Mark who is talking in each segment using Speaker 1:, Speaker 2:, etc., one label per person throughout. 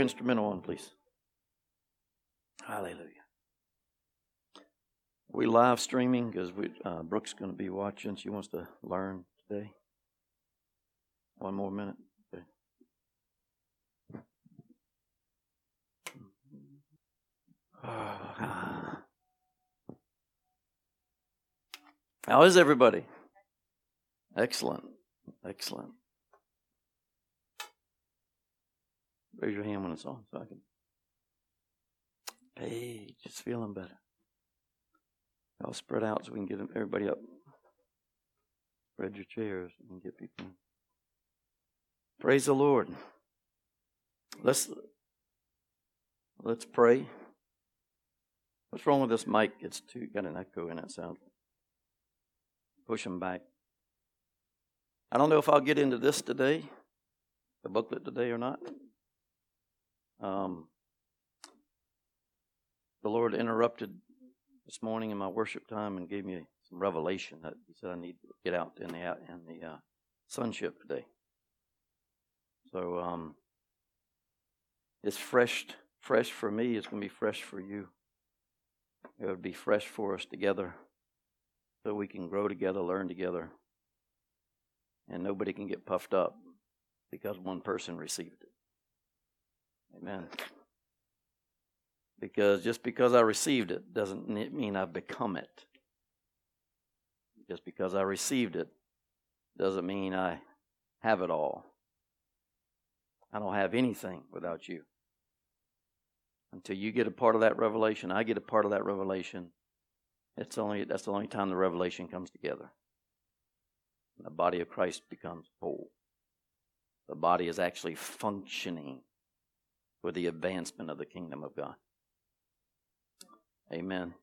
Speaker 1: instrumental one, please. Hallelujah. We live streaming because uh, Brooke's going to be watching. She wants to learn today. One more minute. Okay. How is everybody? Excellent. Excellent. Raise your hand when it's on so I can. Hey, just feeling better. I'll spread out so we can get everybody up. Spread your chairs and get people. Praise the Lord. Let's let's pray. What's wrong with this mic? It's too got an echo in it sound. Push them back. I don't know if I'll get into this today, the booklet today or not. Um, the Lord interrupted this morning in my worship time and gave me some revelation that He said I need to get out in the in the uh, sonship today. So um, it's fresh, fresh for me. It's going to be fresh for you. It would be fresh for us together, so we can grow together, learn together, and nobody can get puffed up because one person received it. Amen. Because just because I received it doesn't mean I've become it. Just because I received it doesn't mean I have it all. I don't have anything without you. Until you get a part of that revelation, I get a part of that revelation. It's only that's the only time the revelation comes together. And the body of Christ becomes whole. The body is actually functioning for the advancement of the kingdom of God. Amen.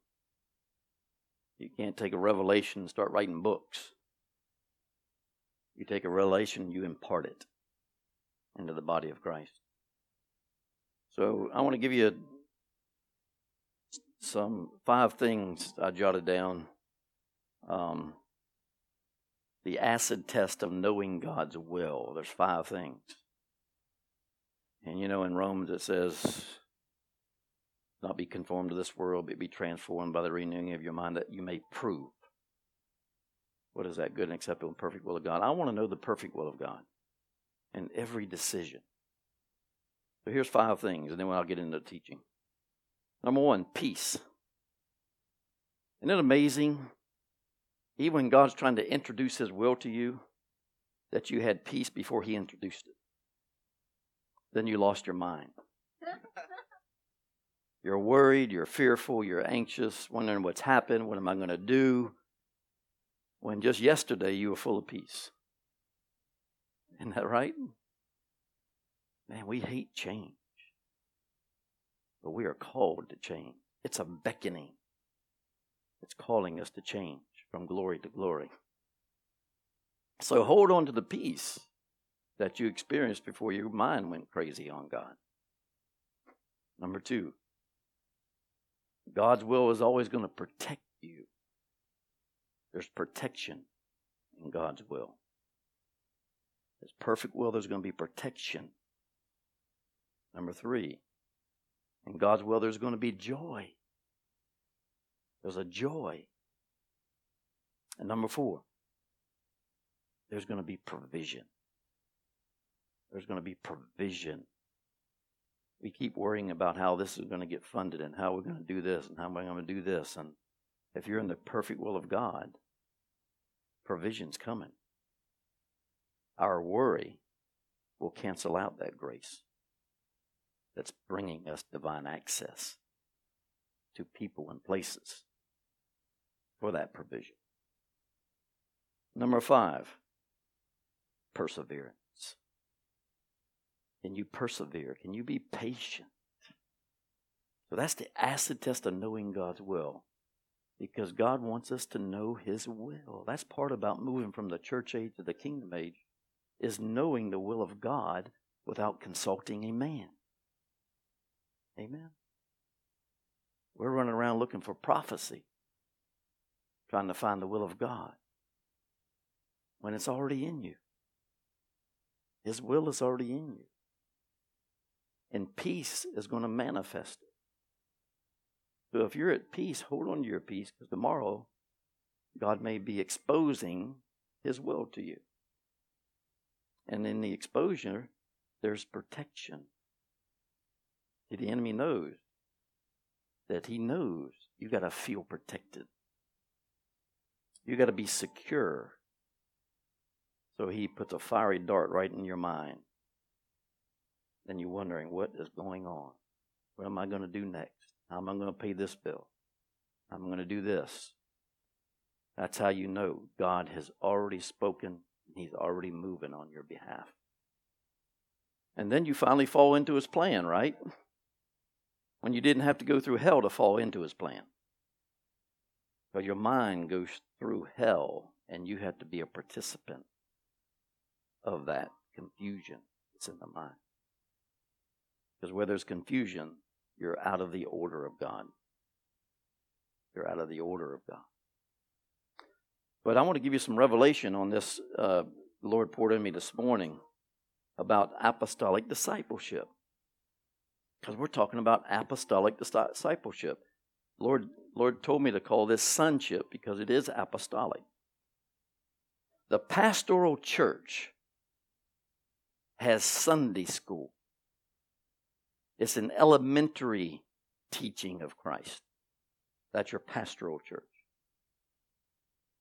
Speaker 1: You can't take a revelation and start writing books. You take a revelation, you impart it into the body of Christ. So I want to give you some five things I jotted down. Um, the acid test of knowing God's will. There's five things. And you know, in Romans it says, not be conformed to this world, but be transformed by the renewing of your mind that you may prove what is that good and acceptable and perfect will of God. I want to know the perfect will of God in every decision. So here's five things, and then I'll get into teaching. Number one, peace. Isn't it amazing? Even when God's trying to introduce His will to you, that you had peace before He introduced it. Then you lost your mind. You're worried, you're fearful, you're anxious, wondering what's happened, what am I going to do? When just yesterday you were full of peace. Isn't that right? Man, we hate change. But we are called to change. It's a beckoning. It's calling us to change from glory to glory. So hold on to the peace that you experienced before your mind went crazy on God. Number two, God's will is always going to protect you. There's protection in God's will. His perfect will, there's going to be protection. Number three, in God's will, there's going to be joy. There's a joy. And number four, there's going to be provision. There's going to be provision we keep worrying about how this is going to get funded and how we're going to do this and how am I going to do this. And if you're in the perfect will of God, provision's coming. Our worry will cancel out that grace that's bringing us divine access to people and places for that provision. Number five, perseverance. Can you persevere? Can you be patient? So that's the acid test of knowing God's will. Because God wants us to know His will. That's part about moving from the church age to the kingdom age, is knowing the will of God without consulting a man. Amen. We're running around looking for prophecy, trying to find the will of God when it's already in you. His will is already in you. And peace is going to manifest. So if you're at peace, hold on to your peace because tomorrow God may be exposing His will to you. And in the exposure, there's protection. The enemy knows that he knows you got to feel protected. You got to be secure. So he puts a fiery dart right in your mind. Then you're wondering, what is going on? What am I going to do next? How am I going to pay this bill? I'm going to do this. That's how you know God has already spoken. and He's already moving on your behalf. And then you finally fall into his plan, right? When you didn't have to go through hell to fall into his plan. But your mind goes through hell, and you have to be a participant of that confusion that's in the mind. Because where there's confusion, you're out of the order of God. You're out of the order of God. But I want to give you some revelation on this. Uh, the Lord poured in me this morning about apostolic discipleship. Because we're talking about apostolic discipleship. Lord, Lord told me to call this sonship because it is apostolic. The pastoral church has Sunday school. It's an elementary teaching of Christ. That's your pastoral church.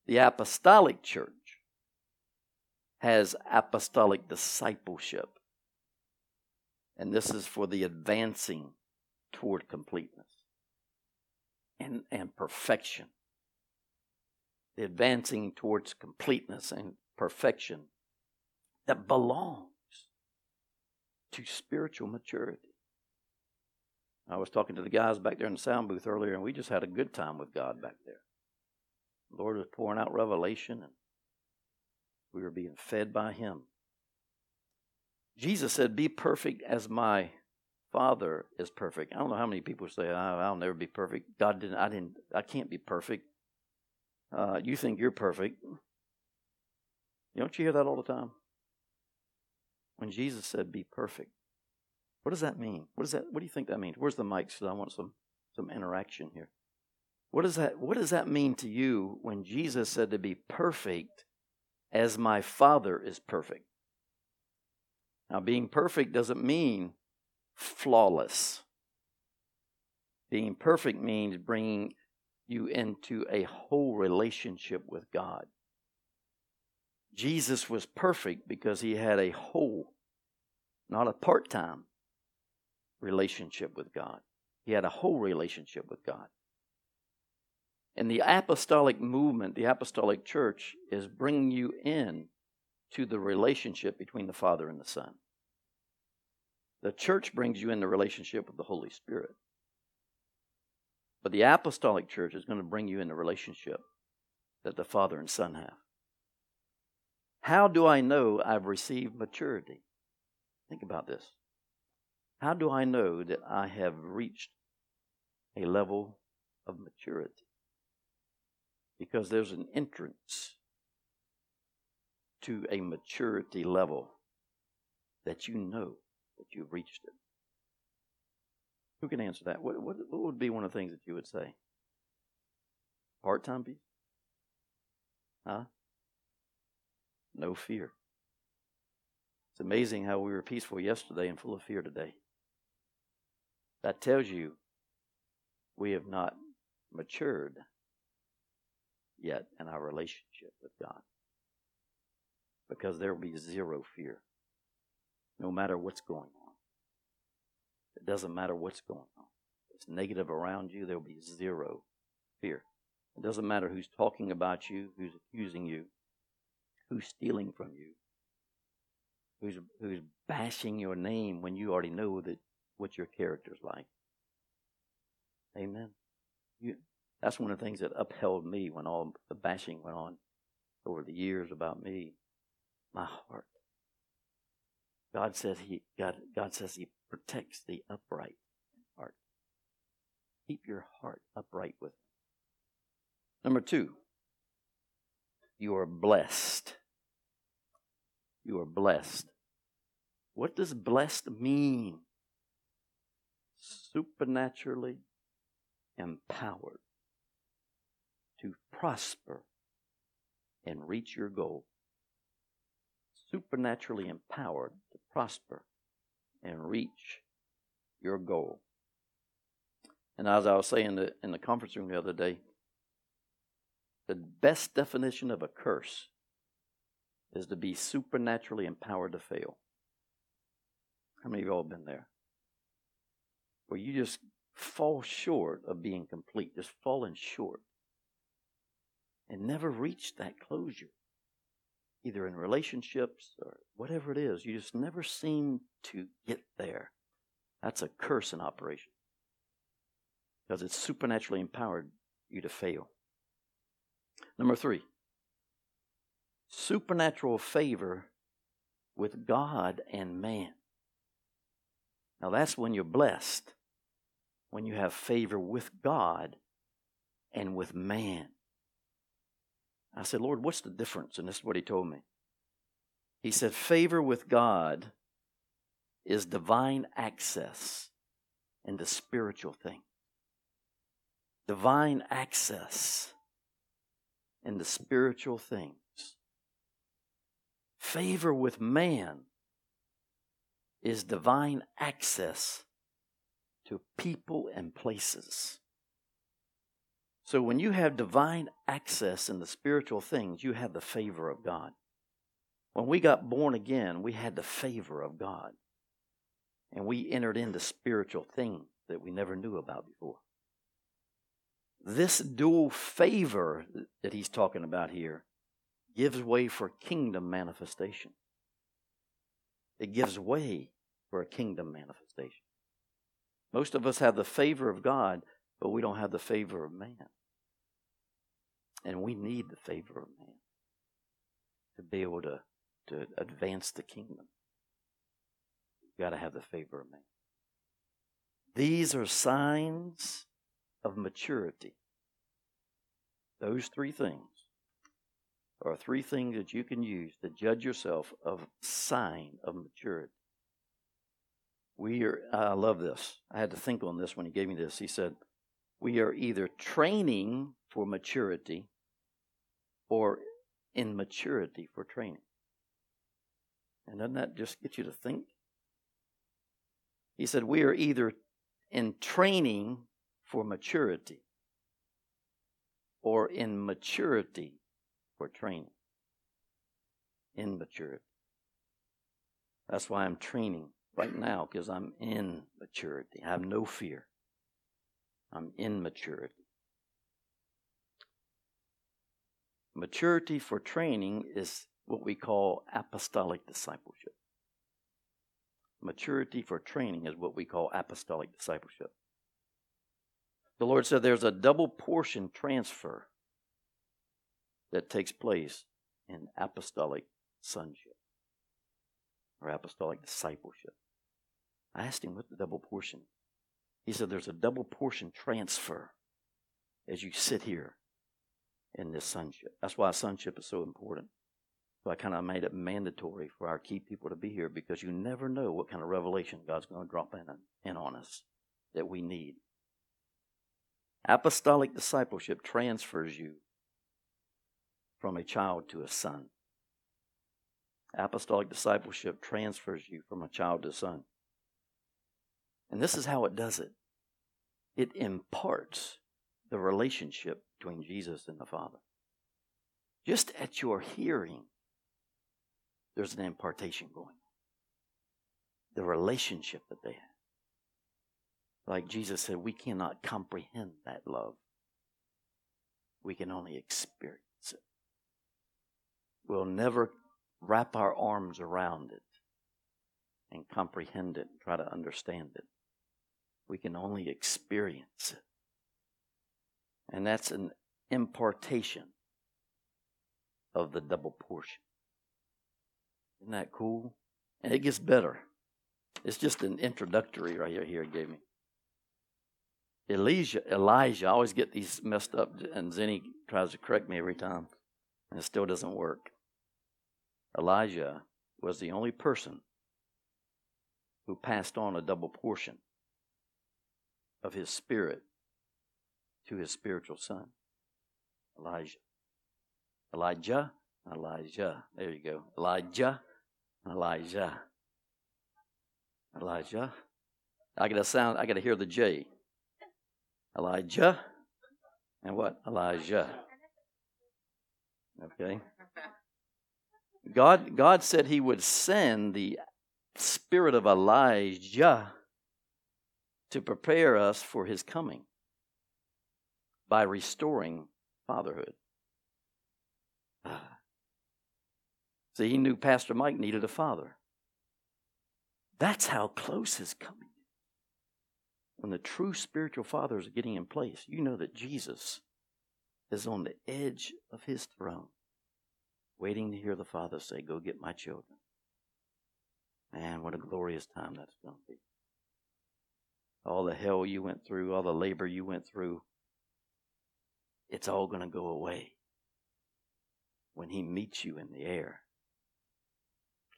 Speaker 1: The apostolic church has apostolic discipleship. And this is for the advancing toward completeness and, and perfection. The advancing towards completeness and perfection that belongs to spiritual maturity. I was talking to the guys back there in the sound booth earlier, and we just had a good time with God back there. The Lord was pouring out revelation, and we were being fed by him. Jesus said, Be perfect as my Father is perfect. I don't know how many people say, I'll never be perfect. God didn't, I didn't, I can't be perfect. Uh, you think you're perfect. Don't you hear that all the time? When Jesus said, Be perfect. What does that mean? What does that what do you think that means? Where's the mic? So I want some some interaction here. What does that what does that mean to you when Jesus said to be perfect as my Father is perfect. Now, being perfect doesn't mean flawless. Being perfect means bringing you into a whole relationship with God. Jesus was perfect because he had a whole, not a part time relationship with God. He had a whole relationship with God. And the apostolic movement, the apostolic church, is bringing you in to the relationship between the Father and the Son. The church brings you in the relationship with the Holy Spirit. But the apostolic church is going to bring you in the relationship that the Father and Son have. How do I know I've received maturity? Think about this. How do I know that I have reached a level of maturity? because there's an entrance to a maturity level that you know that you've reached it. Who can answer that? What, what, what would be one of the things that you would say? Part time peace? Huh? No fear. It's amazing how we were peaceful yesterday and full of fear today. That tells you we have not matured yet in our relationship with God. Because there will be zero fear, no matter what's going on. It doesn't matter what's going on. It's negative around you, there will be zero fear. It doesn't matter who's talking about you, who's accusing you, who's stealing from you, who's who's bashing your name when you already know that what your character's like. Amen. You that's one of the things that upheld me when all the bashing went on over the years about me. My heart. God says he God, God says he protects the upright heart. Keep your heart upright with him. Number two, you are blessed. You are blessed. What does blessed mean? Supernaturally empowered to prosper and reach your goal. Supernaturally empowered to prosper and reach your goal. And as I was saying in the, in the conference room the other day, the best definition of a curse is to be supernaturally empowered to fail. How many of y'all have been there? Where you just fall short of being complete, just falling short, and never reach that closure, either in relationships or whatever it is. You just never seem to get there. That's a curse in operation because it's supernaturally empowered you to fail. Number three, supernatural favor with God and man. Now, that's when you're blessed, when you have favor with God and with man. I said, Lord, what's the difference? And this is what he told me. He said, favor with God is divine access in the spiritual things. Divine access in the spiritual things. Favor with man is divine access to people and places. So when you have divine access in the spiritual things, you have the favor of God. When we got born again, we had the favor of God. And we entered into spiritual things that we never knew about before. This dual favor that he's talking about here gives way for kingdom manifestation. It gives way for a kingdom manifestation. Most of us have the favor of God, but we don't have the favor of man. And we need the favor of man to be able to, to advance the kingdom. You've got to have the favor of man. These are signs of maturity. Those three things are three things that you can use to judge yourself of sign of maturity. We are, I love this. I had to think on this when he gave me this. He said, We are either training for maturity or in maturity for training. And doesn't that just get you to think? He said, We are either in training for maturity or in maturity for training. In maturity. That's why I'm training right now because I'm in maturity. I have no fear. I'm in maturity. Maturity for training is what we call apostolic discipleship. Maturity for training is what we call apostolic discipleship. The Lord said there's a double portion transfer that takes place in apostolic sonship or apostolic discipleship. I asked him what the double portion. He said there's a double portion transfer as you sit here in this sonship. That's why sonship is so important. So I kind of made it mandatory for our key people to be here because you never know what kind of revelation God's going to drop in, in on us that we need. Apostolic discipleship transfers you from a child to a son. Apostolic discipleship transfers you from a child to a son. And this is how it does it it imparts the relationship between Jesus and the Father. Just at your hearing, there's an impartation going on. The relationship that they have. Like Jesus said, we cannot comprehend that love. We can only experience it. We'll never wrap our arms around it and comprehend it and try to understand it. We can only experience it. And that's an impartation of the double portion. Isn't that cool? And it gets better. It's just an introductory right here, here it gave me. Elijah, Elijah, I always get these messed up, and Zenny tries to correct me every time, and it still doesn't work. Elijah was the only person who passed on a double portion of his spirit to his spiritual son, Elijah. Elijah, Elijah. There you go. Elijah, Elijah. Elijah. I gotta sound I gotta hear the J. Elijah. And what? Elijah. Okay. God God said he would send the spirit of Elijah to prepare us for his coming by restoring fatherhood. See, he knew Pastor Mike needed a father. That's how close his coming is. When the true spiritual fathers are getting in place, you know that Jesus is on the edge of his throne, waiting to hear the Father say, Go get my children. Man, what a glorious time that's going to be. All the hell you went through, all the labor you went through, it's all going to go away when He meets you in the air.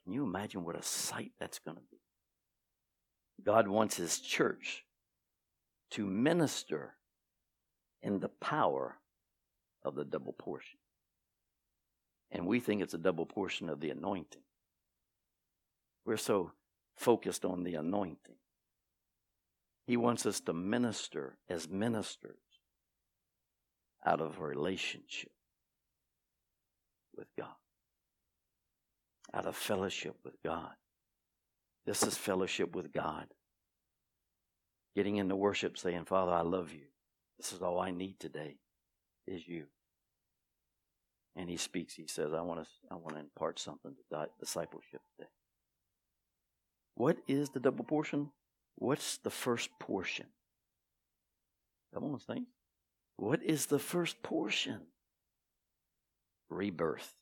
Speaker 1: Can you imagine what a sight that's going to be? God wants His church to minister in the power of the double portion. And we think it's a double portion of the anointing. We're so focused on the anointing. He wants us to minister as ministers out of relationship with God, out of fellowship with God. This is fellowship with God. Getting into worship saying, Father, I love you. This is all I need today is you. And he speaks, he says, I want to, I want to impart something to discipleship today. What is the double portion? What's the first portion? Come on, saints. What is the first portion? Rebirth.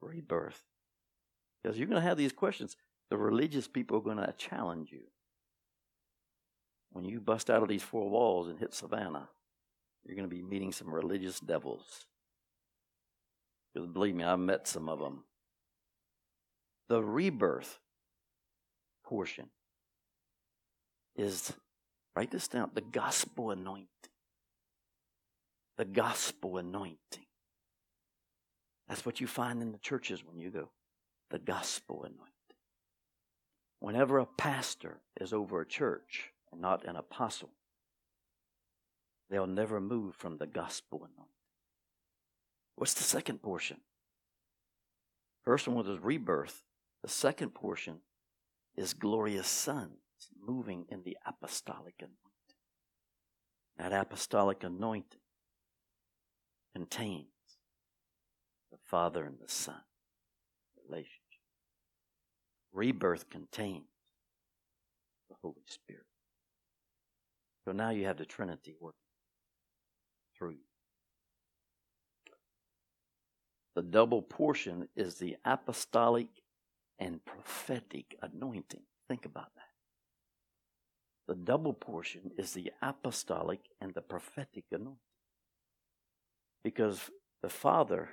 Speaker 1: Rebirth. Because you're going to have these questions. The religious people are going to challenge you. When you bust out of these four walls and hit Savannah, you're going to be meeting some religious devils. Because believe me, I've met some of them. The rebirth portion is, write this down, the gospel anointing. The gospel anointing. That's what you find in the churches when you go. The gospel anointing. Whenever a pastor is over a church and not an apostle, they'll never move from the gospel anointing. What's the second portion? First one was rebirth. The second portion is glorious sons moving in the apostolic anointing. That apostolic anointing contains the Father and the Son relationship. Rebirth contains the Holy Spirit. So now you have the Trinity working through you. The double portion is the apostolic and prophetic anointing. Think about that. The double portion is the apostolic and the prophetic anointing. Because the Father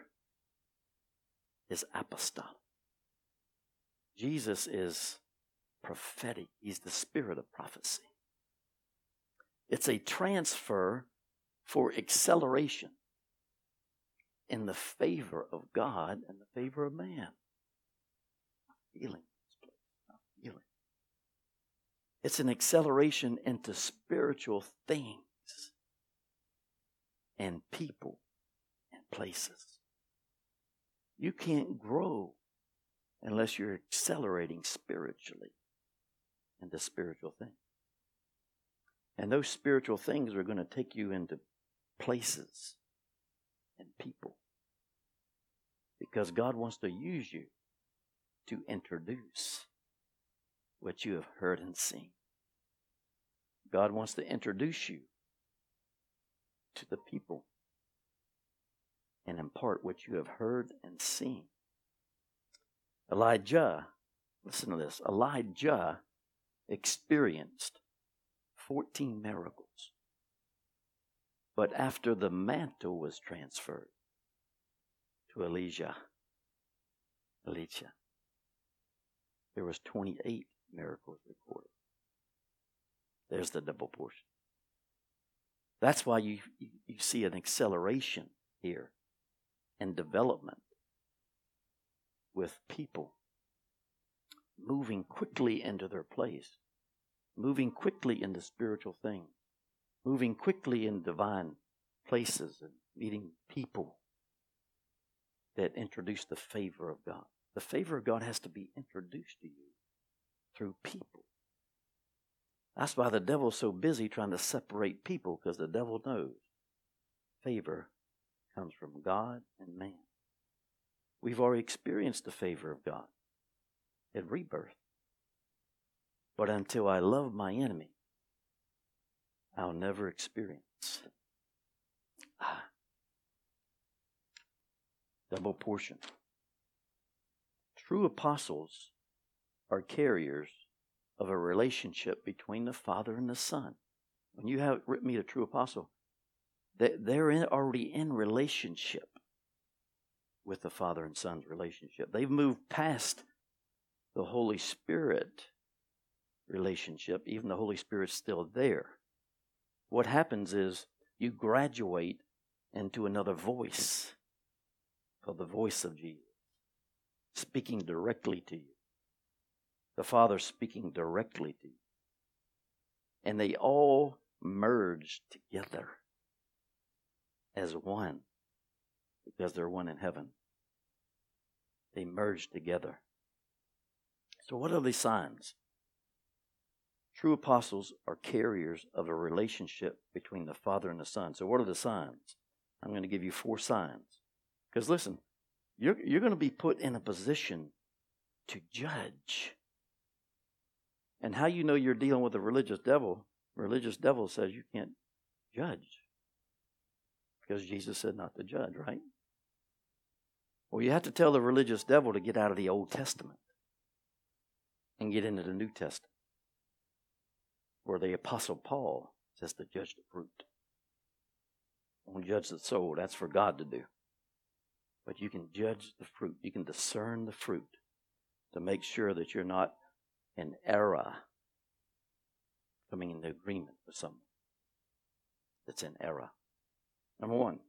Speaker 1: is apostolic. Jesus is prophetic. He's the spirit of prophecy. It's a transfer for acceleration in the favor of God and the favor of man. Feeling. It's an acceleration into spiritual things and people and places. You can't grow unless you're accelerating spiritually into spiritual things. And those spiritual things are going to take you into places and people. Because God wants to use you to introduce what you have heard and seen. God wants to introduce you to the people and impart what you have heard and seen. Elijah, listen to this Elisha experienced 14 miracles. But after the mantle was transferred to Elisha, Elijah, there was 28 miracles recorded. There's the double portion. That's why you, you see an acceleration here and development with people moving quickly into their place, moving quickly into spiritual things, moving quickly in divine places and meeting people that introduce the favor of God. The favor of God has to be introduced to you through people. That's why the devil's so busy trying to separate people because the devil knows favor comes from God and man. We've already experienced the favor of God at rebirth. But until I love my enemy, I'll never experience. Ah. Double portion. True apostles are carriers of a relationship between the Father and the Son. When you have written me a true apostle, they're in, already in relationship with the Father and Son's relationship. They've moved past the Holy Spirit relationship, even the Holy Spirit's still there. What happens is you graduate into another voice called the voice of Jesus, speaking directly to you. The Father speaking directly to you. And they all merge together as one because they're one in heaven. They merge together. So, what are these signs? True apostles are carriers of a relationship between the Father and the Son. So, what are the signs? I'm going to give you four signs. Because listen, you're, you're going to be put in a position to judge. And how you know you're dealing with a religious devil, religious devil says you can't judge. Because Jesus said not to judge, right? Well, you have to tell the religious devil to get out of the Old Testament and get into the New Testament, where the Apostle Paul says to judge the fruit. Don't judge the soul, that's for God to do. But you can judge the fruit, you can discern the fruit to make sure that you're not in error coming into agreement with someone that's in error. Number one,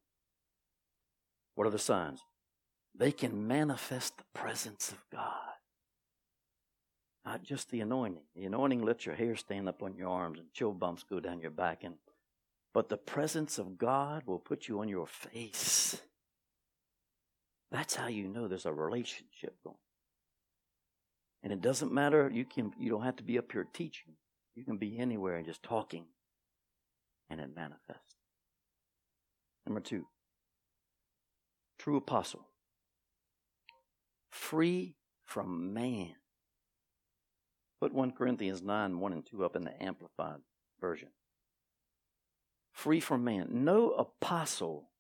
Speaker 1: what are the signs? They can manifest the presence of God. Not just the anointing. The anointing lets your hair stand up on your arms and chill bumps go down your back. And, but the presence of God will put you on your face. That's how you know there's a relationship going. And it doesn't matter, you can you don't have to be up here teaching. You can be anywhere and just talking and it manifests. Number two, true apostle. Free from man. Put 1 Corinthians 9, 1 and 2 up in the Amplified version. Free from man. No apostle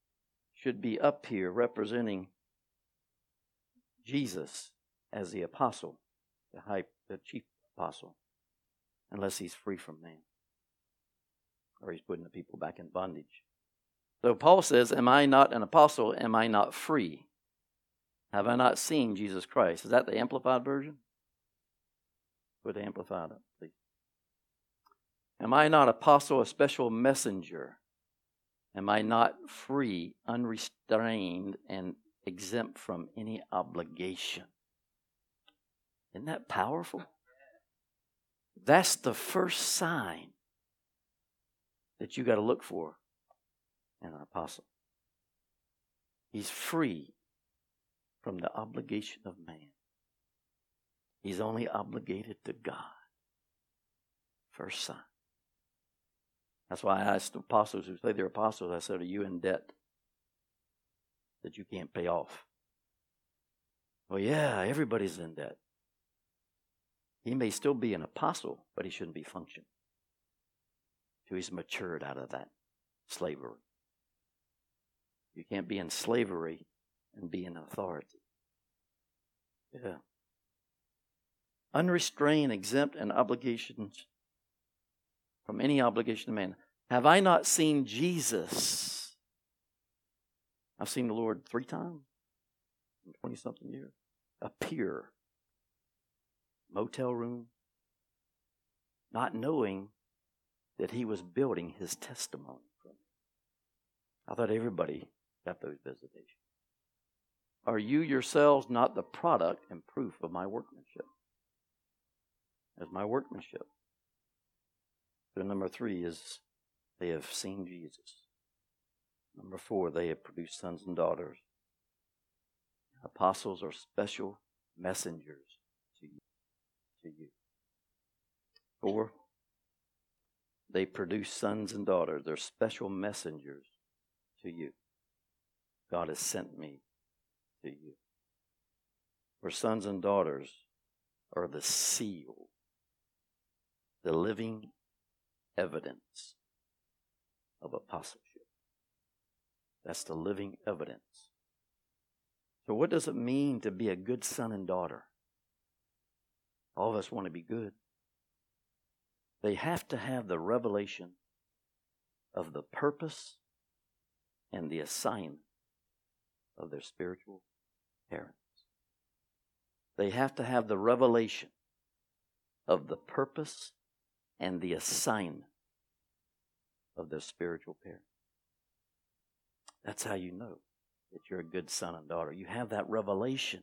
Speaker 1: should be up here representing Jesus as the apostle, the high, the chief apostle, unless he's free from man. Or he's putting the people back in bondage. So Paul says, Am I not an apostle? Am I not free? Have I not seen Jesus Christ? Is that the Amplified version? Put the amplified up, please. Am I not apostle, a special messenger? Am I not free, unrestrained, and exempt from any obligation? Isn't that powerful? That's the first sign that you got to look for in an apostle. He's free from the obligation of man. He's only obligated to God. First sign. That's why I asked apostles who say they're apostles, I said, Are you in debt that you can't pay off? Well, yeah, everybody's in debt. He may still be an apostle, but he shouldn't be functioning till he's matured out of that slavery. You can't be in slavery and be in authority. Yeah unrestrained, exempt, and obligations from any obligation to man. Have I not seen Jesus? I've seen the Lord three times in 20 something years appear, motel room, not knowing that he was building his testimony from. I thought everybody got those visitations. Are you yourselves not the product and proof of my workmanship? As my workmanship. So number three is they have seen Jesus. Number four, they have produced sons and daughters. Apostles are special messengers. To you. Four, they produce sons and daughters. They're special messengers to you. God has sent me to you. For sons and daughters are the seal, the living evidence of apostleship. That's the living evidence. So, what does it mean to be a good son and daughter? All of us want to be good. They have to have the revelation of the purpose and the assignment of their spiritual parents. They have to have the revelation of the purpose and the assignment of their spiritual parents. That's how you know that you're a good son and daughter. You have that revelation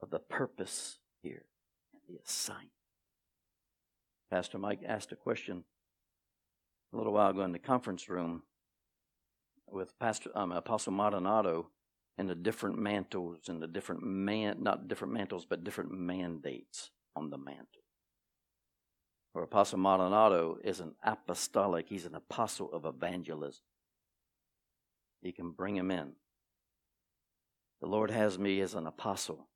Speaker 1: of the purpose here the assignment. Pastor Mike asked a question a little while ago in the conference room with Pastor um, Apostle Maldonado and the different mantles and the different man not different mantles but different mandates on the mantle. Where Apostle Maldonado is an apostolic, he's an apostle of evangelism. He can bring him in. The Lord has me as an apostle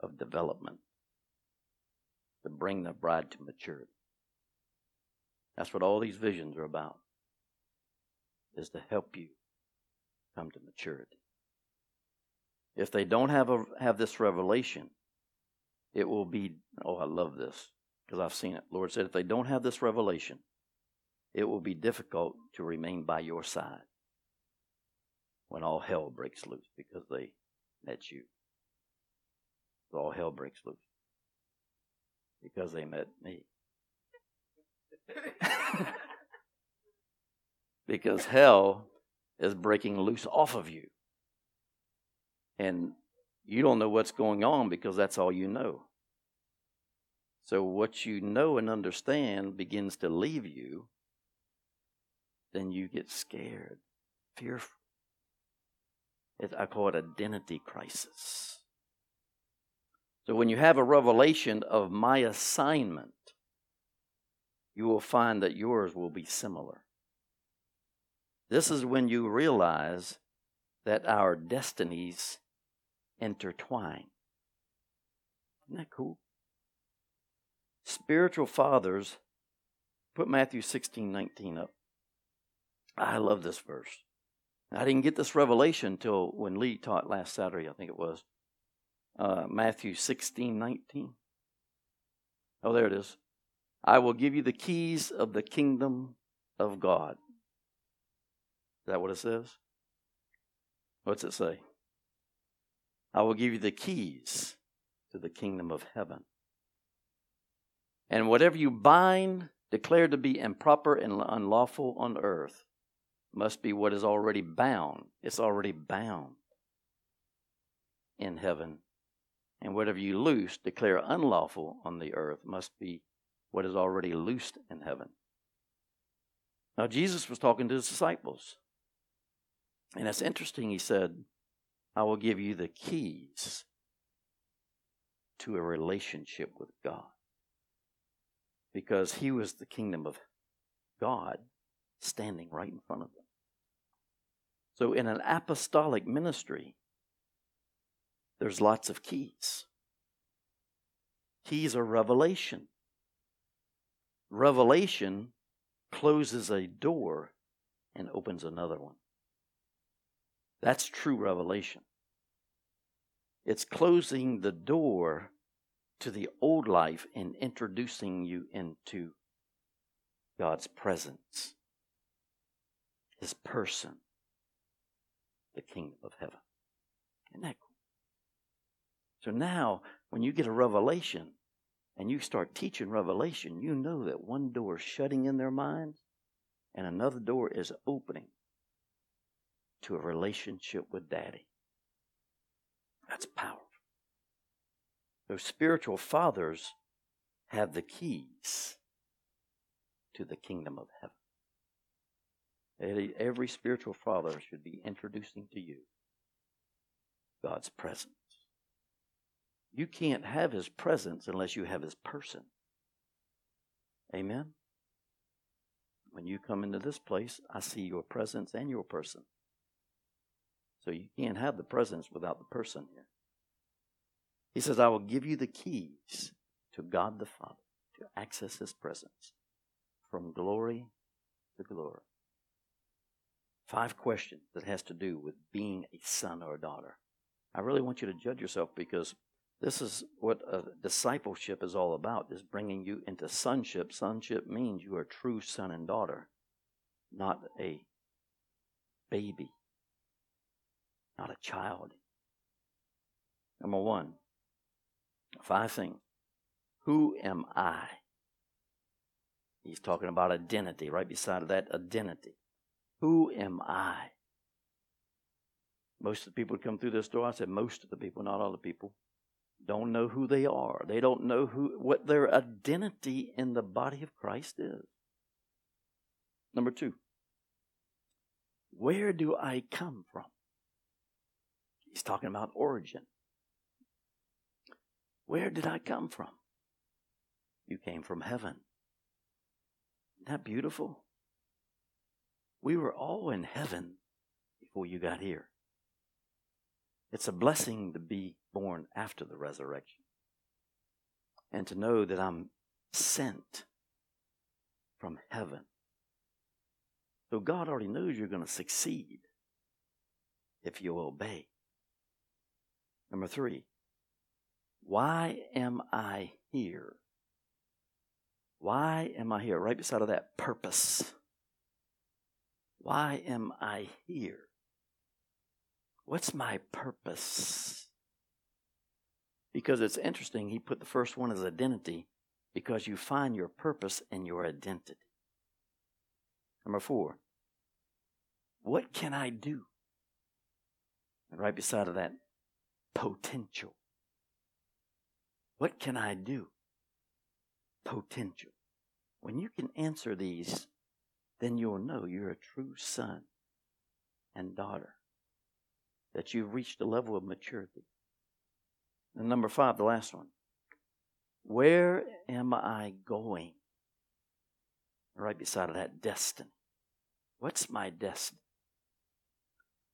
Speaker 1: of development to bring the bride to maturity. That's what all these visions are about is to help you come to maturity. If they don't have a, have this revelation, it will be oh I love this because I've seen it. Lord said if they don't have this revelation, it will be difficult to remain by your side when all hell breaks loose because they met you. All hell breaks loose because they met me. because hell is breaking loose off of you. And you don't know what's going on because that's all you know. So, what you know and understand begins to leave you, then you get scared, fearful. It, I call it identity crisis. So, when you have a revelation of my assignment, you will find that yours will be similar. This is when you realize that our destinies intertwine. Isn't that cool? Spiritual fathers, put Matthew 16 19 up. I love this verse. I didn't get this revelation until when Lee taught last Saturday, I think it was. Uh, Matthew 16 19. Oh, there it is. I will give you the keys of the kingdom of God Is that what it says? What's it say? I will give you the keys to the kingdom of heaven. And whatever you bind, declared to be improper and unlawful on earth, must be what is already bound. It's already bound in heaven. And whatever you loose, declare unlawful on the earth, must be what is already loosed in heaven. Now, Jesus was talking to his disciples. And it's interesting, he said, I will give you the keys to a relationship with God. Because he was the kingdom of God standing right in front of them. So, in an apostolic ministry, there's lots of keys. Keys are revelation. Revelation closes a door and opens another one. That's true revelation. It's closing the door to the old life and introducing you into God's presence, His person, the kingdom of heaven. Isn't that cool? So now, when you get a revelation and you start teaching Revelation, you know that one door is shutting in their minds and another door is opening to a relationship with Daddy. That's powerful. Those spiritual fathers have the keys to the kingdom of heaven. Every spiritual father should be introducing to you God's presence. You can't have his presence unless you have his person. Amen? When you come into this place, I see your presence and your person. So you can't have the presence without the person here. He says, I will give you the keys to God the Father to access his presence from glory to glory. Five questions that has to do with being a son or a daughter. I really want you to judge yourself because this is what discipleship is all about, is bringing you into sonship. Sonship means you are a true son and daughter, not a baby, not a child. Number one, five things. Who am I? He's talking about identity. Right beside that, identity. Who am I? Most of the people come through this door, I said most of the people, not all the people, don't know who they are. They don't know who what their identity in the body of Christ is. Number two, where do I come from? He's talking about origin. Where did I come from? You came from heaven. Isn't that beautiful? We were all in heaven before you got here. It's a blessing to be born after the resurrection and to know that I'm sent from heaven. So God already knows you're going to succeed if you obey. Number three, why am I here? Why am I here? Right beside of that, purpose. Why am I here? What's my purpose? Because it's interesting, he put the first one as identity because you find your purpose in your identity. Number four, what can I do? And right beside of that, potential. What can I do? Potential. When you can answer these, then you'll know you're a true son and daughter that you've reached a level of maturity. And number five, the last one. Where am I going? Right beside of that, destiny. What's my destiny?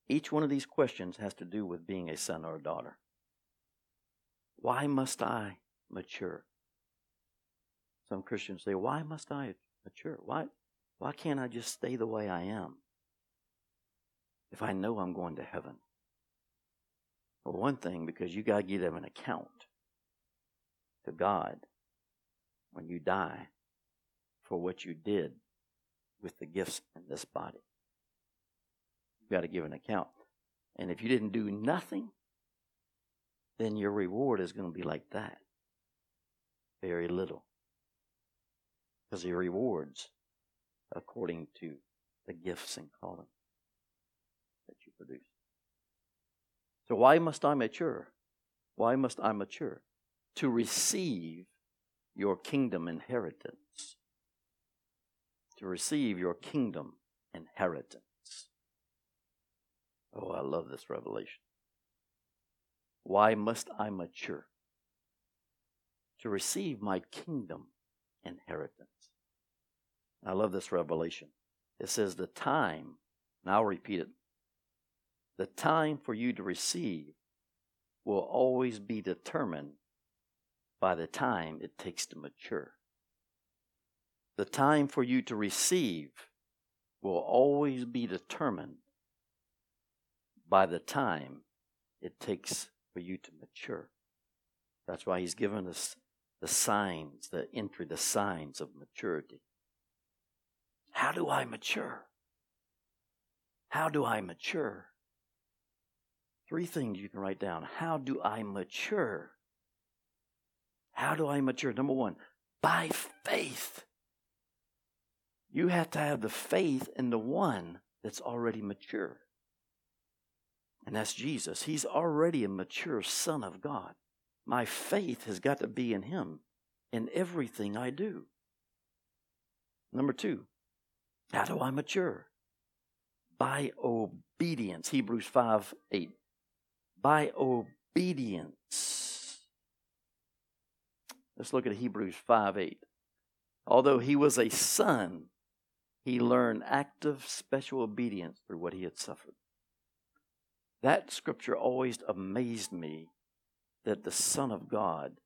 Speaker 1: Each one of these questions has to do with being a son or a daughter. Why must I mature? Some Christians say, Why must I mature? Why, why can't I just stay the way I am if I know I'm going to heaven? Well, one thing, because you got to give them an account to God when you die for what you did with the gifts in this body. You got to give an account. And if you didn't do nothing, then your reward is going to be like that. Very little. Because he rewards according to the gifts and calling that you produce. So, why must I mature? Why must I mature? To receive your kingdom inheritance. To receive your kingdom inheritance. Oh, I love this revelation. Why must I mature? To receive my kingdom inheritance. I love this revelation. It says, The time, and I'll repeat it the time for you to receive will always be determined by the time it takes to mature. The time for you to receive will always be determined by the time it takes for you to mature. That's why he's given us the signs, the entry, the signs of maturity. How do I mature? How do I mature? Three things you can write down. How do I mature? How do I mature? Number one, by faith. You have to have the faith in the one that's already mature. And that's Jesus. He's already a mature Son of God. My faith has got to be in Him in everything I do. Number two, how do I mature? By obedience. Hebrews 5 8. By obedience. Let's look at Hebrews 5 8. Although he was a son, he learned active special obedience through what he had suffered. That scripture always amazed me that the Son of God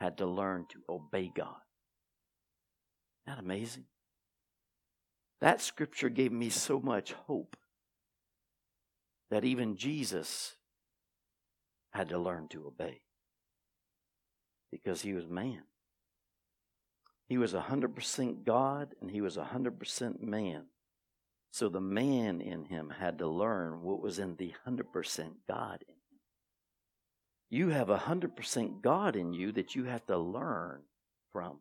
Speaker 1: had to learn to obey God. Isn't that amazing? That scripture gave me so much hope that even Jesus had to learn to obey because he was man. He was 100% God and he was 100% man. So the man in him had to learn what was in the 100% God in him. You have 100% God in you that you have to learn from.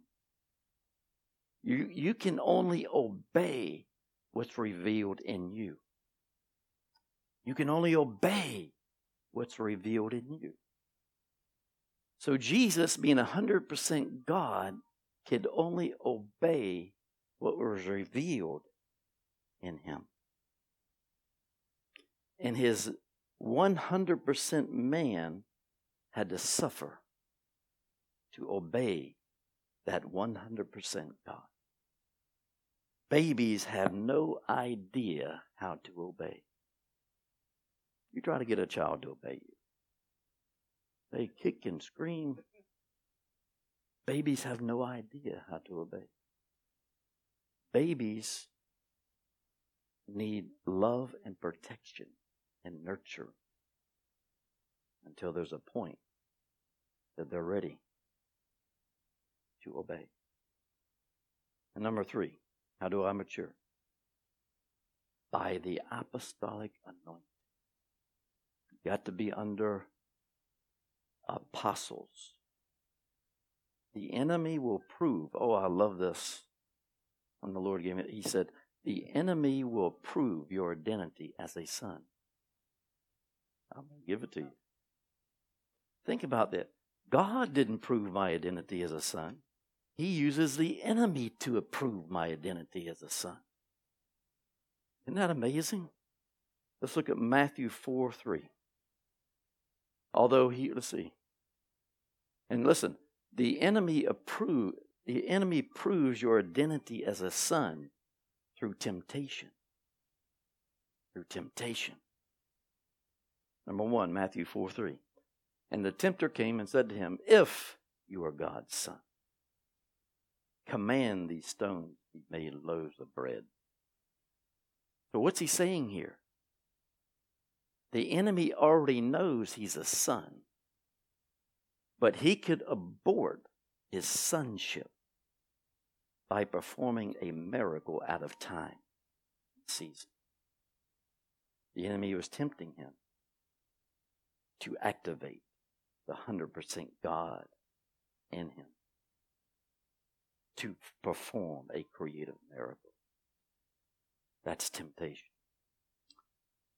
Speaker 1: You, you can only obey what's revealed in you. You can only obey what's revealed in you. So Jesus, being 100% God, could only obey what was revealed in him. And his 100% man had to suffer to obey that 100% God. Babies have no idea how to obey. You try to get a child to obey you, they kick and scream. Babies have no idea how to obey. Babies need love and protection and nurture until there's a point that they're ready to obey. And number three, how do I mature? By the apostolic anointing. You got to be under apostles. The enemy will prove, oh, I love this. When the Lord gave me, He said, the enemy will prove your identity as a son. I'm going to give it to you. Think about that. God didn't prove my identity as a son. He uses the enemy to approve my identity as a son. Isn't that amazing? Let's look at Matthew 4 3. Although he, let's see. And listen, the enemy approve, the enemy proves your identity as a son through temptation. Through temptation. Number one, Matthew 4 3. And the tempter came and said to him, If you are God's son, command these stones to be made loaves of bread. So, what's he saying here? The enemy already knows he's a son, but he could abort his sonship by performing a miracle out of time season. The enemy was tempting him to activate the 100% God in him to perform a creative miracle. That's temptation.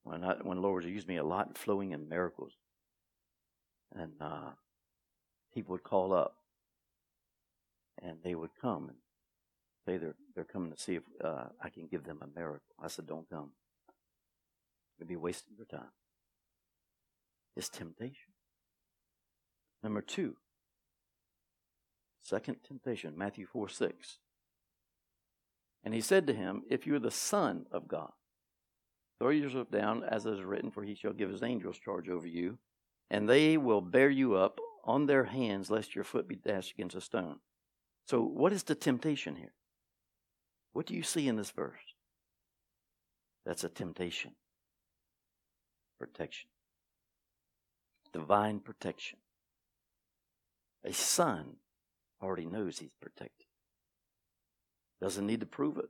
Speaker 1: When I, when Lord used me a lot in flowing in miracles, and uh, people would call up, and they would come and say they're they're coming to see if uh, I can give them a miracle. I said, don't come. You'd be wasting your time. It's temptation. Number two, second temptation, Matthew 4 6. And he said to him, If you are the Son of God, throw yourself down, as it is written, for he shall give his angels charge over you, and they will bear you up on their hands, lest your foot be dashed against a stone. So, what is the temptation here? What do you see in this verse? That's a temptation. Protection. Divine protection. A son already knows he's protected. Doesn't need to prove it.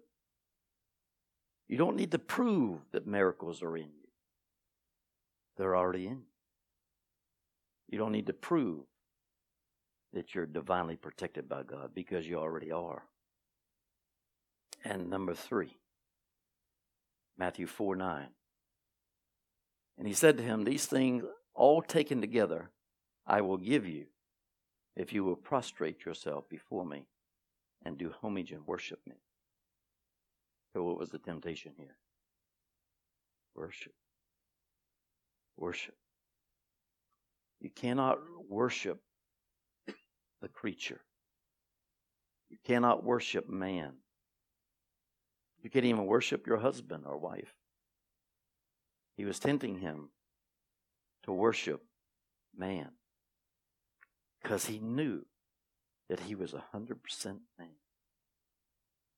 Speaker 1: You don't need to prove that miracles are in you. They're already in you. You don't need to prove that you're divinely protected by God because you already are. And number three, Matthew 4 9. And he said to him, These things all taken together I will give you if you will prostrate yourself before me and do homage and worship me. So, what was the temptation here? Worship. Worship. You cannot worship the creature. You cannot worship man. You can't even worship your husband or wife. He was tempting him to worship man because he knew that he was a 100% man.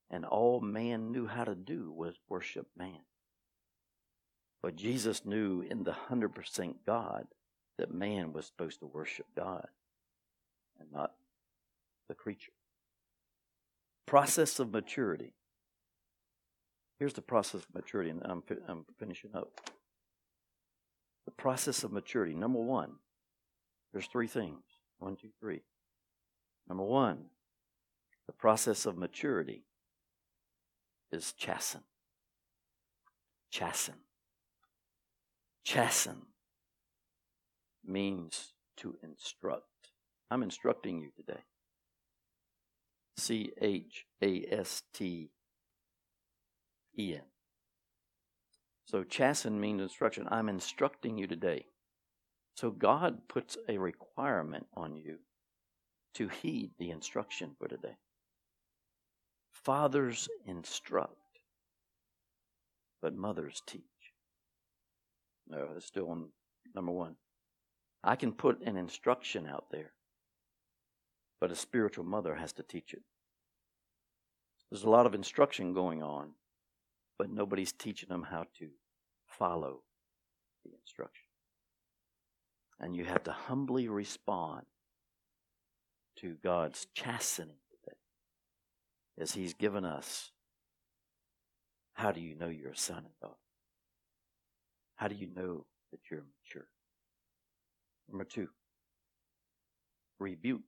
Speaker 1: And all man knew how to do was worship man. But Jesus knew in the 100% God that man was supposed to worship God and not the creature. Process of maturity. Here's the process of maturity, and I'm, I'm finishing up. The process of maturity. Number one, there's three things. One, two, three. Number one, the process of maturity is chasten. Chasten. Chasten means to instruct. I'm instructing you today. C H A S T E N. So chasten means instruction. I'm instructing you today. So God puts a requirement on you to heed the instruction for today. Fathers instruct, but mothers teach. No, it's still on number one. I can put an instruction out there, but a spiritual mother has to teach it. There's a lot of instruction going on, but nobody's teaching them how to follow the instruction. And you have to humbly respond to God's chastening as He's given us. How do you know you're a son and daughter? How do you know that you're mature? Number two, rebuke.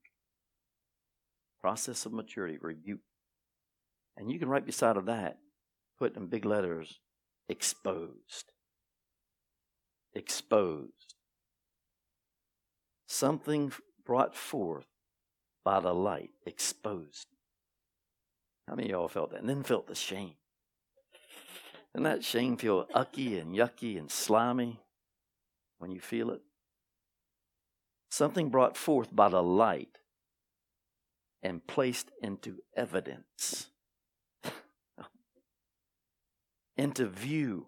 Speaker 1: Process of maturity, rebuke. And you can write beside of that, put in big letters, exposed. Exposed. Something brought forth by the light, exposed. How many y'all felt that? And then felt the shame. And that shame feel ucky and yucky and slimy when you feel it? Something brought forth by the light and placed into evidence, into view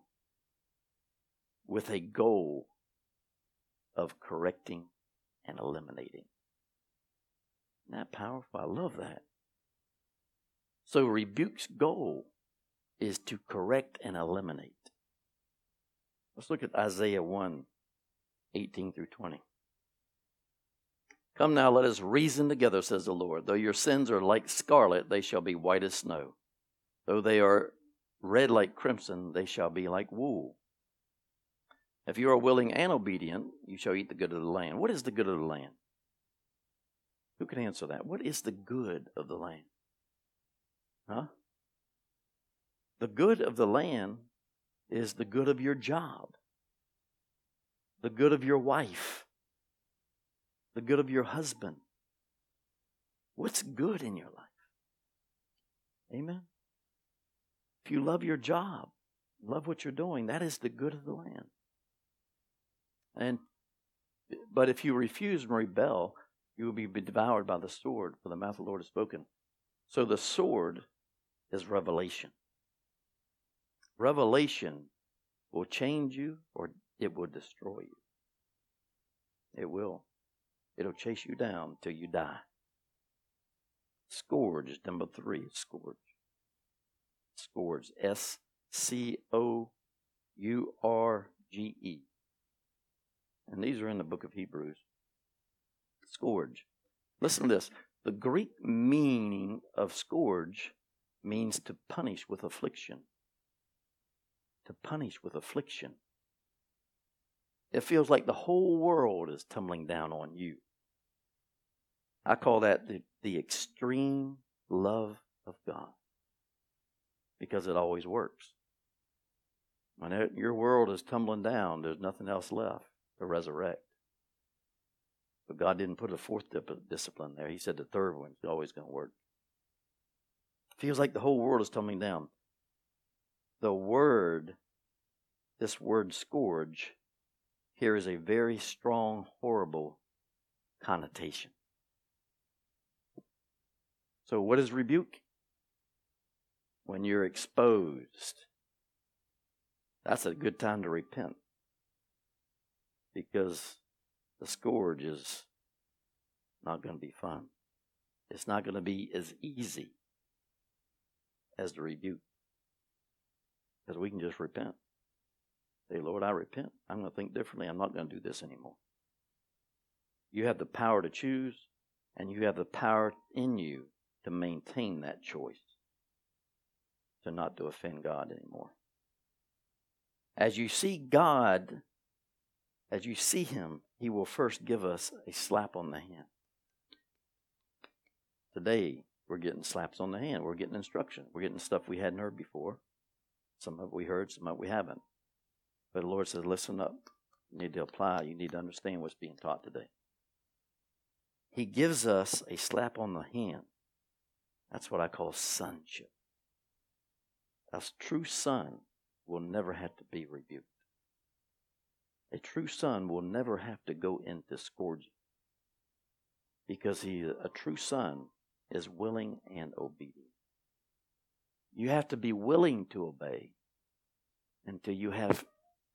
Speaker 1: with a goal of correcting and eliminating. Isn't that powerful? I love that. So, rebuke's goal is to correct and eliminate. Let's look at Isaiah 1 18 through 20. Come now, let us reason together, says the Lord. Though your sins are like scarlet, they shall be white as snow. Though they are red like crimson, they shall be like wool. If you are willing and obedient, you shall eat the good of the land. What is the good of the land? Who can answer that? What is the good of the land? Huh? The good of the land is the good of your job, the good of your wife, the good of your husband. What's good in your life? Amen. If you love your job, love what you're doing, that is the good of the land. And but if you refuse and rebel, you will be devoured by the sword, for the mouth of the Lord has spoken. So the sword is revelation. Revelation will change you or it will destroy you. It will. It'll chase you down till you die. Scourge number three. Scourge. Scourge. S C O U R G E. And these are in the book of Hebrews. Scourge. Listen to this. The Greek meaning of scourge means to punish with affliction. To punish with affliction. It feels like the whole world is tumbling down on you. I call that the, the extreme love of God because it always works. When it, your world is tumbling down, there's nothing else left to resurrect. But God didn't put a fourth discipline there. He said the third one's always going to work. Feels like the whole world is tumbling down. The word, this word scourge, here is a very strong, horrible connotation. So, what is rebuke? When you're exposed, that's a good time to repent because the scourge is not going to be fun. It's not going to be as easy as the rebuke because we can just repent. Say, Lord, I repent. I'm going to think differently. I'm not going to do this anymore. You have the power to choose, and you have the power in you to maintain that choice, to not to offend God anymore. As you see God, as you see Him, He will first give us a slap on the hand. Today, we're getting slaps on the hand. We're getting instruction. We're getting stuff we hadn't heard before. Some of it we heard, some of it we haven't. But the Lord says, listen up. You need to apply. You need to understand what's being taught today. He gives us a slap on the hand. That's what I call sonship. A true son will never have to be rebuked. A true son will never have to go into scourging because he, a true son is willing and obedient. You have to be willing to obey until you have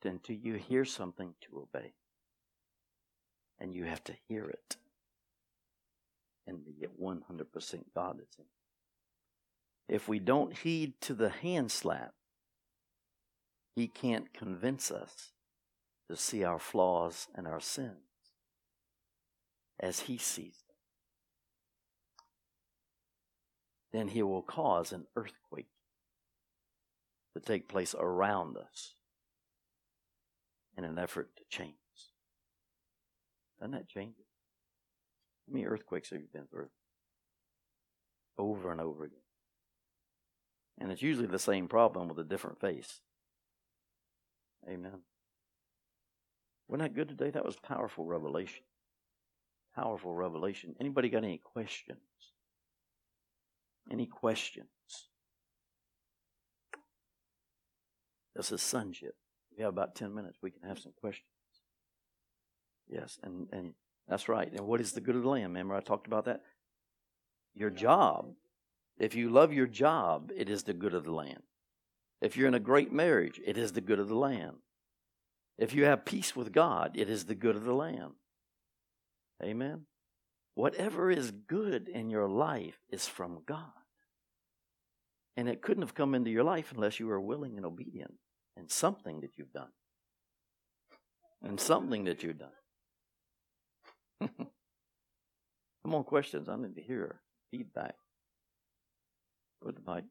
Speaker 1: until you hear something to obey. And you have to hear it. And the 100% God is in. If we don't heed to the hand slap, He can't convince us to see our flaws and our sins as He sees them. Then He will cause an earthquake to take place around us in an effort to change. Doesn't that change it? How many earthquakes have you been through? Over and over again. And it's usually the same problem with a different face. Amen. Wasn't that good today? That was powerful revelation. Powerful revelation. Anybody got any questions? Any questions? This is sonship. We have about 10 minutes. We can have some questions. Yes, and, and that's right. And what is the good of the land? Remember, I talked about that? Your job. If you love your job, it is the good of the land. If you're in a great marriage, it is the good of the land. If you have peace with God, it is the good of the land. Amen. Whatever is good in your life is from God. And it couldn't have come into your life unless you were willing and obedient in something that you've done. And something that you've done. Come on, questions. I need to hear feedback. With the mic.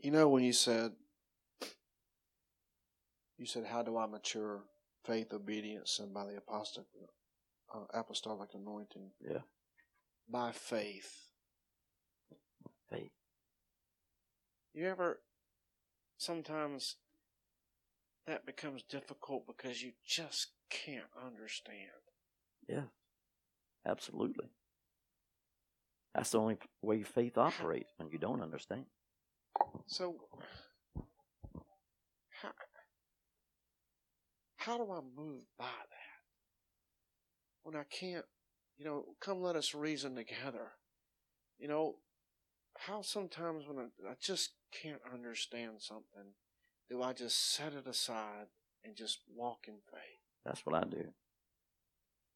Speaker 2: You know, when you said, you said, how do I mature faith, obedience, and by the apostolic, uh, apostolic anointing?
Speaker 1: Yeah.
Speaker 2: By faith.
Speaker 1: Faith.
Speaker 2: You ever, sometimes that becomes difficult because you just can't understand.
Speaker 1: Yeah, absolutely. That's the only way faith operates when you don't understand.
Speaker 2: So, how, how do I move by that? When I can't, you know, come let us reason together. You know, how sometimes when I, I just can't understand something, do I just set it aside and just walk in faith?
Speaker 1: That's what I do.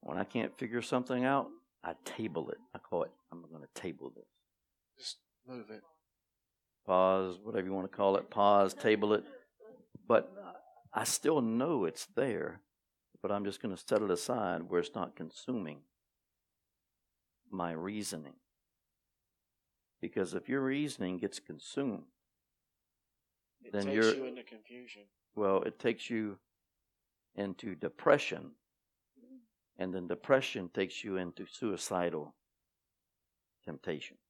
Speaker 1: When I can't figure something out, I table it. I call it, I'm going to table this.
Speaker 2: Just move it.
Speaker 1: Pause, whatever you want to call it, pause, table it. But I still know it's there, but I'm just going to set it aside where it's not consuming my reasoning. Because if your reasoning gets consumed,
Speaker 2: It
Speaker 1: Then
Speaker 2: takes
Speaker 1: you're-
Speaker 2: you into confusion.
Speaker 1: well, it takes you into depression And then depression takes you into suicidal temptations.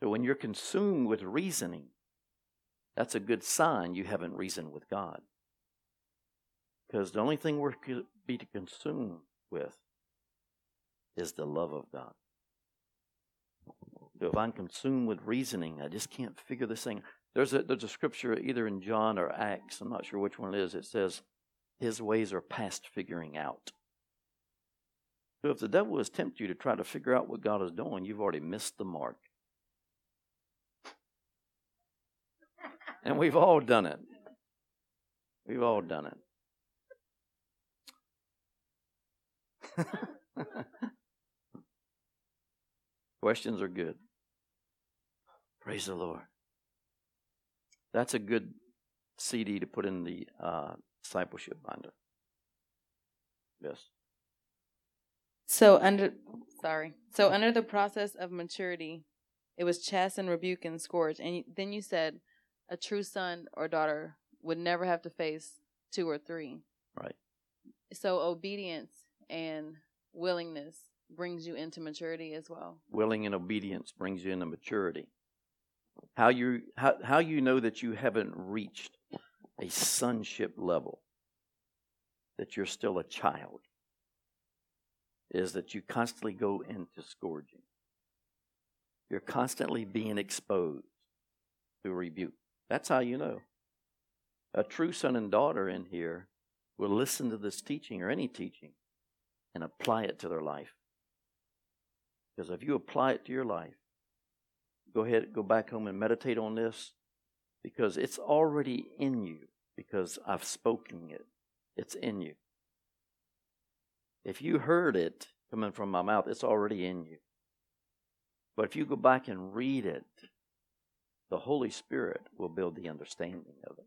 Speaker 1: So when you're consumed with reasoning, that's a good sign you haven't reasoned with God. Because the only thing we're to be consumed with is the love of God. So if I'm consumed with reasoning, I just can't figure this thing. There's a there's a scripture either in John or Acts, I'm not sure which one it is. It says, "His ways are past figuring out." So if the devil has tempted you to try to figure out what God is doing, you've already missed the mark. And we've all done it. We've all done it. Questions are good. Praise the Lord. That's a good CD to put in the uh, discipleship binder. Yes.
Speaker 3: So under sorry. So under the process of maturity, it was chasten, rebuke, and scourge. And then you said a true son or daughter would never have to face two or three.
Speaker 1: Right.
Speaker 3: So obedience and willingness brings you into maturity as well.
Speaker 1: Willing and obedience brings you into maturity. How you how, how you know that you haven't reached a sonship level, that you're still a child, is that you constantly go into scourging. You're constantly being exposed to rebuke. That's how you know. A true son and daughter in here will listen to this teaching or any teaching and apply it to their life. Because if you apply it to your life, go ahead, go back home and meditate on this because it's already in you because I've spoken it. It's in you. If you heard it coming from my mouth, it's already in you. But if you go back and read it, the Holy Spirit will build the understanding of it.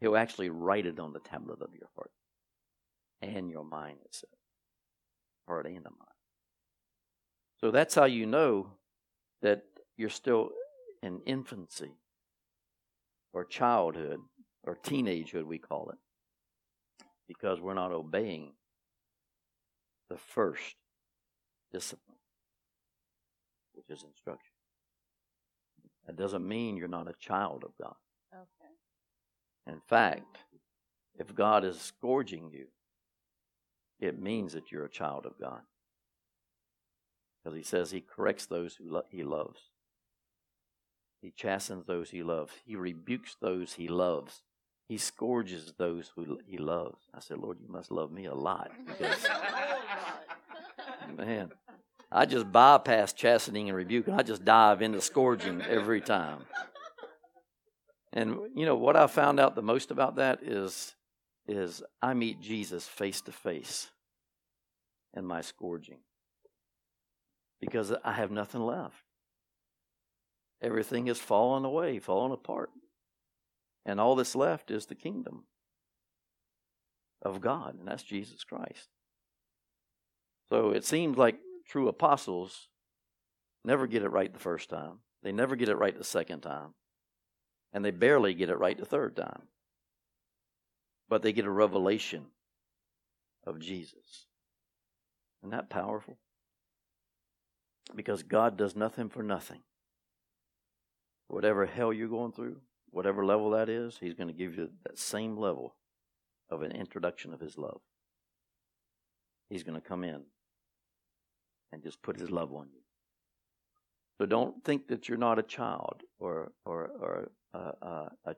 Speaker 1: He'll actually write it on the tablet of your heart and your mind, it says. Heart and the mind. So that's how you know that you're still in infancy or childhood or teenagehood, we call it, because we're not obeying the first discipline, which is instruction. That doesn't mean you're not a child of God.
Speaker 3: Okay.
Speaker 1: In fact, if God is scourging you, it means that you're a child of God. Because he says he corrects those who lo- he loves. He chastens those he loves. He rebukes those he loves. He scourges those who he loves. I said, Lord, you must love me a lot. Because, man, I just bypass chastening and rebuke, and I just dive into scourging every time. And you know what I found out the most about that is is I meet Jesus face to face in my scourging because I have nothing left. Everything has fallen away, fallen apart. And all that's left is the kingdom of God, and that's Jesus Christ. So it seems like true apostles never get it right the first time, they never get it right the second time, and they barely get it right the third time. But they get a revelation of Jesus. Isn't that powerful? Because God does nothing for nothing. Whatever hell you're going through, whatever level that is, He's going to give you that same level of an introduction of His love. He's going to come in and just put His love on you. So don't think that you're not a child or or or a, a, a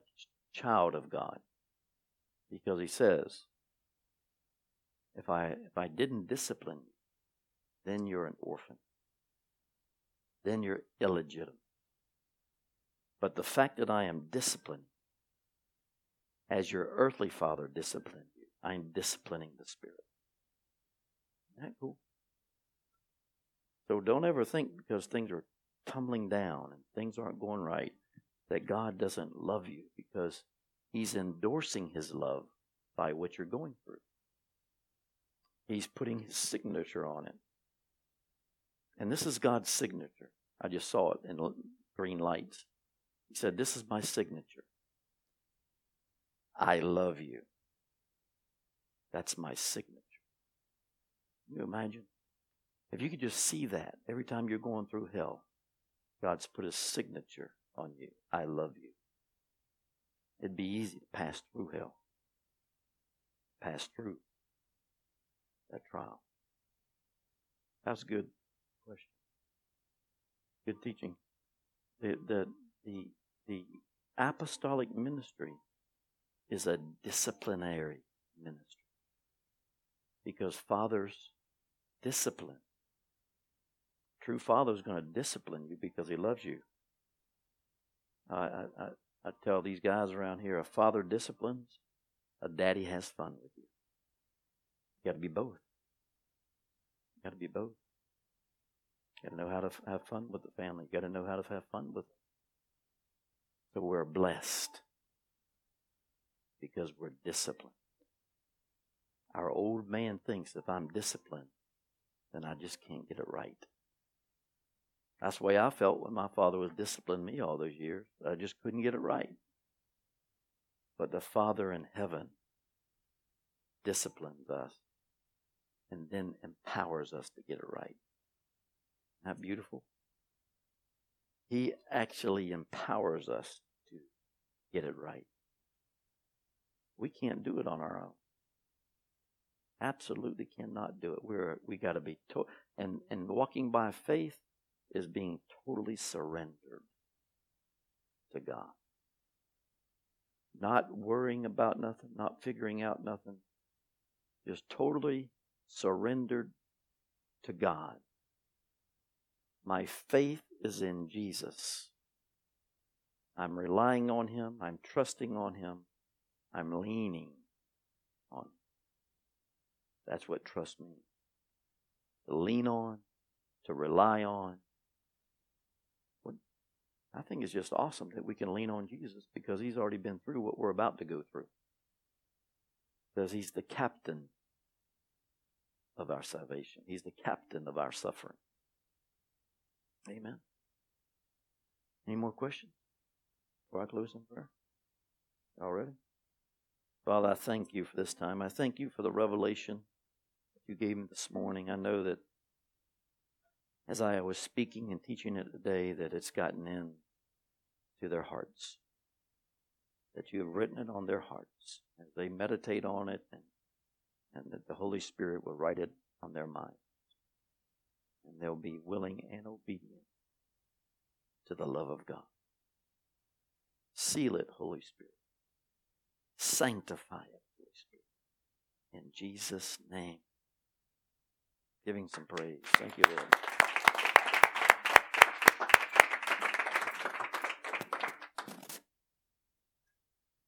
Speaker 1: child of God, because He says, if I if I didn't discipline you, then you're an orphan. Then you're illegitimate. But the fact that I am disciplining, as your earthly father disciplined you, I'm disciplining the spirit. Isn't that cool? So don't ever think because things are tumbling down and things aren't going right that God doesn't love you because He's endorsing His love by what you're going through. He's putting His signature on it. And this is God's signature. I just saw it in green lights. He said, This is my signature. I love you. That's my signature. Can you imagine? If you could just see that every time you're going through hell, God's put his signature on you. I love you. It'd be easy to pass through hell. Pass through that trial. That's a good question. Good teaching. The, the, the, the apostolic ministry is a disciplinary ministry because fathers discipline. True father is going to discipline you because he loves you. I, I, I tell these guys around here a father disciplines, a daddy has fun with you. You got to be both. You got to be both. You got to know how to f- have fun with the family. You got to know how to have fun with them. So we're blessed because we're disciplined. Our old man thinks if I'm disciplined, then I just can't get it right. That's the way I felt when my father was disciplining me all those years. I just couldn't get it right. But the Father in heaven disciplines us and then empowers us to get it right. Isn't that beautiful? He actually empowers us to get it right. We can't do it on our own. Absolutely cannot do it. We're we got to be to- and and walking by faith is being totally surrendered to God. Not worrying about nothing, not figuring out nothing, just totally surrendered to God. My faith is in Jesus. I'm relying on Him. I'm trusting on Him. I'm leaning on Him. That's what trust means. To lean on, to rely on, I think it's just awesome that we can lean on Jesus because he's already been through what we're about to go through. Because he's the captain of our salvation, he's the captain of our suffering. Amen. Any more questions before I close in prayer? All ready? Father, I thank you for this time. I thank you for the revelation that you gave me this morning. I know that as I was speaking and teaching it today, that it's gotten in to their hearts. That you have written it on their hearts as they meditate on it, and, and that the Holy Spirit will write it on their minds. And they'll be willing and obedient to the love of God. Seal it, Holy Spirit. Sanctify it, Holy Spirit. In Jesus' name. Giving some praise. Thank you, Lord.